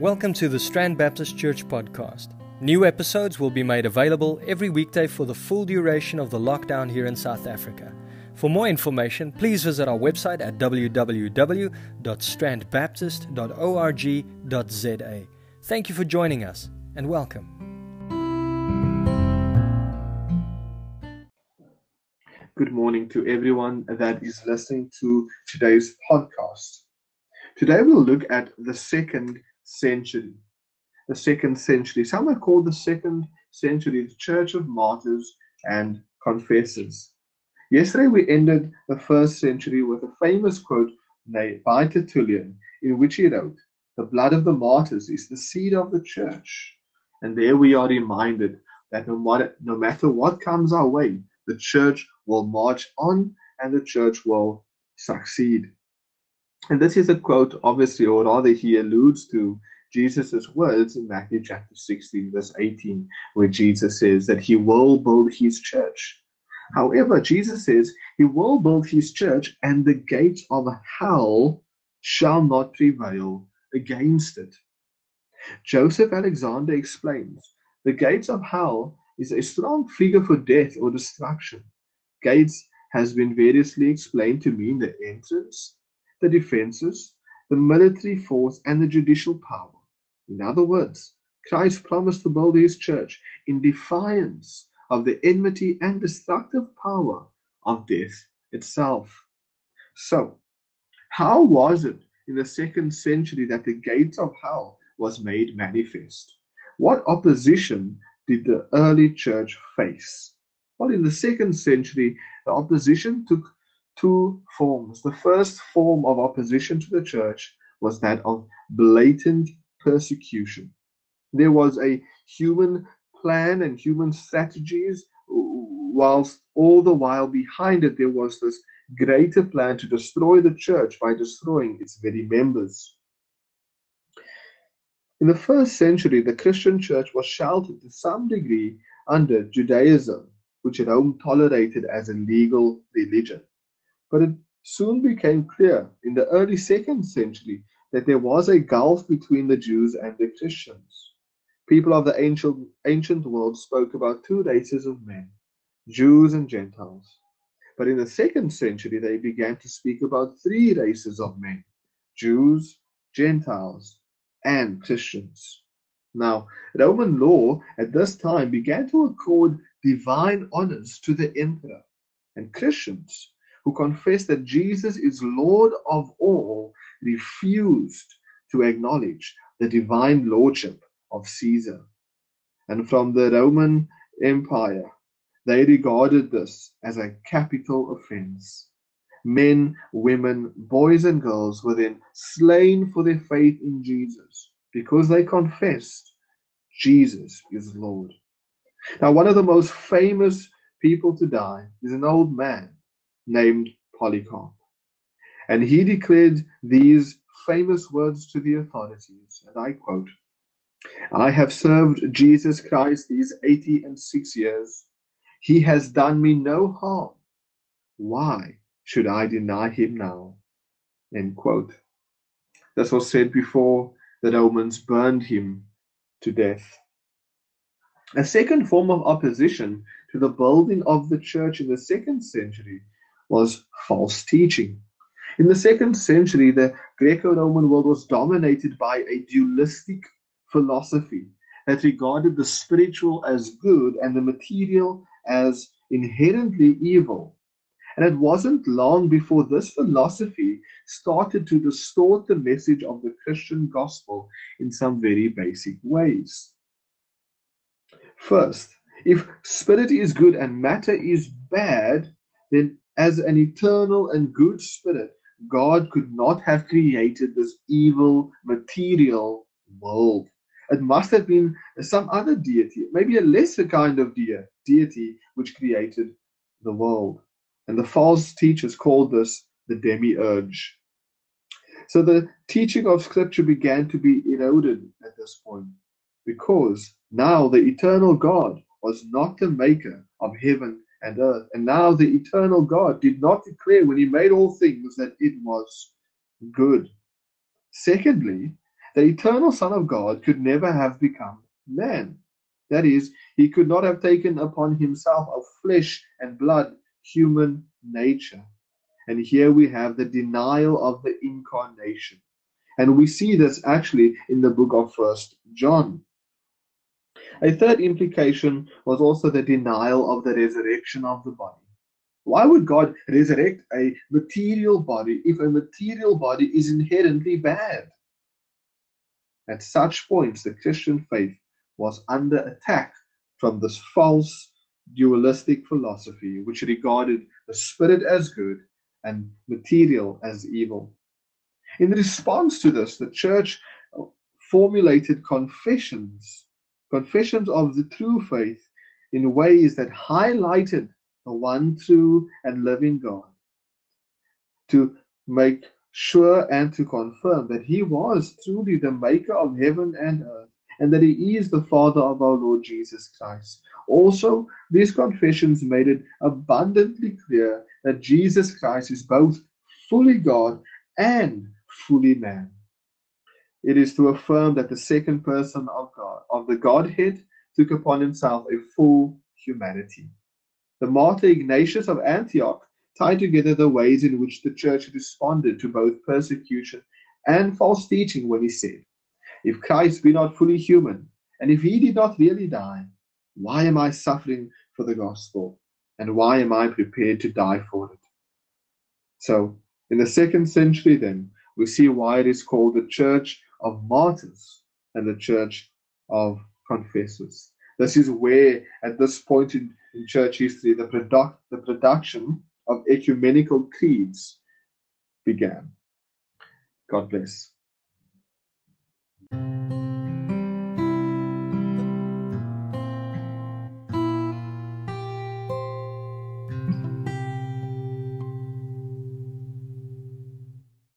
Welcome to the Strand Baptist Church podcast. New episodes will be made available every weekday for the full duration of the lockdown here in South Africa. For more information, please visit our website at www.strandbaptist.org.za. Thank you for joining us and welcome. Good morning to everyone that is listening to today's podcast. Today we'll look at the second century. The second century. Some have called the second century the Church of Martyrs and Confessors. Yesterday we ended the first century with a famous quote by Tertullian in which he wrote, The blood of the martyrs is the seed of the church. And there we are reminded that no matter, no matter what comes our way, the church will march on and the church will succeed. And this is a quote, obviously, or rather, he alludes to Jesus' words in Matthew chapter 16, verse 18, where Jesus says that he will build his church. However, Jesus says he will build his church, and the gates of hell shall not prevail against it. Joseph Alexander explains the gates of hell is a strong figure for death or destruction. Gates has been variously explained to mean the entrance, the defenses, the military force, and the judicial power. In other words, Christ promised to build his church in defiance of the enmity and destructive power of death itself. So, how was it in the second century that the gates of hell was made manifest? What opposition did the early church face? Well, in the second century, the opposition took two forms. The first form of opposition to the church was that of blatant persecution. There was a human plan and human strategies, whilst all the while behind it there was this greater plan to destroy the church by destroying its very members. In the first century, the Christian church was sheltered to some degree under Judaism, which Rome tolerated as a legal religion. But it soon became clear in the early second century that there was a gulf between the Jews and the Christians. People of the ancient, ancient world spoke about two races of men, Jews and Gentiles. But in the second century, they began to speak about three races of men Jews, Gentiles, and Christians. Now, Roman law at this time began to accord divine honors to the emperor, and Christians who confessed that Jesus is Lord of all refused to acknowledge the divine lordship of Caesar. And from the Roman Empire, they regarded this as a capital offense. Men, women, boys, and girls were then slain for their faith in Jesus because they confessed Jesus is Lord. Now, one of the most famous people to die is an old man named Polycarp. And he declared these famous words to the authorities, and I quote I have served Jesus Christ these eighty and six years. He has done me no harm. Why should I deny him now? End quote. This was said before the Romans burned him to death. A second form of opposition to the building of the church in the second century was false teaching. In the second century, the Greco Roman world was dominated by a dualistic philosophy that regarded the spiritual as good and the material as inherently evil. And it wasn't long before this philosophy started to distort the message of the Christian gospel in some very basic ways. First, if spirit is good and matter is bad, then as an eternal and good spirit, God could not have created this evil material world. It must have been some other deity, maybe a lesser kind of de- deity, which created the world. And the false teachers called this the demiurge. So the teaching of Scripture began to be eroded at this point because now the eternal God was not the maker of heaven and earth. And now the eternal God did not declare when he made all things that it was good. Secondly, the eternal Son of God could never have become man. That is, he could not have taken upon himself a flesh and blood human nature. And here we have the denial of the incarnation. And we see this actually in the book of First John. A third implication was also the denial of the resurrection of the body. Why would God resurrect a material body if a material body is inherently bad? At such points, the Christian faith was under attack from this false dualistic philosophy, which regarded the spirit as good and material as evil. In response to this, the church formulated confessions, confessions of the true faith in ways that highlighted the one true and living God, to make sure and to confirm that He was truly the maker of heaven and earth, and that He is the Father of our Lord Jesus Christ. Also, these confessions made it abundantly clear that Jesus Christ is both fully God and fully man. It is to affirm that the second person of God, of the Godhead, took upon himself a full humanity. The martyr Ignatius of Antioch tied together the ways in which the church responded to both persecution and false teaching when he said, If Christ be not fully human, and if he did not really die, why am I suffering for the gospel? And why am I prepared to die for it? So, in the second century, then, we see why it is called the Church of Martyrs and the Church of Confessors. This is where, at this point in, in church history, the, product, the production of ecumenical creeds began. God bless.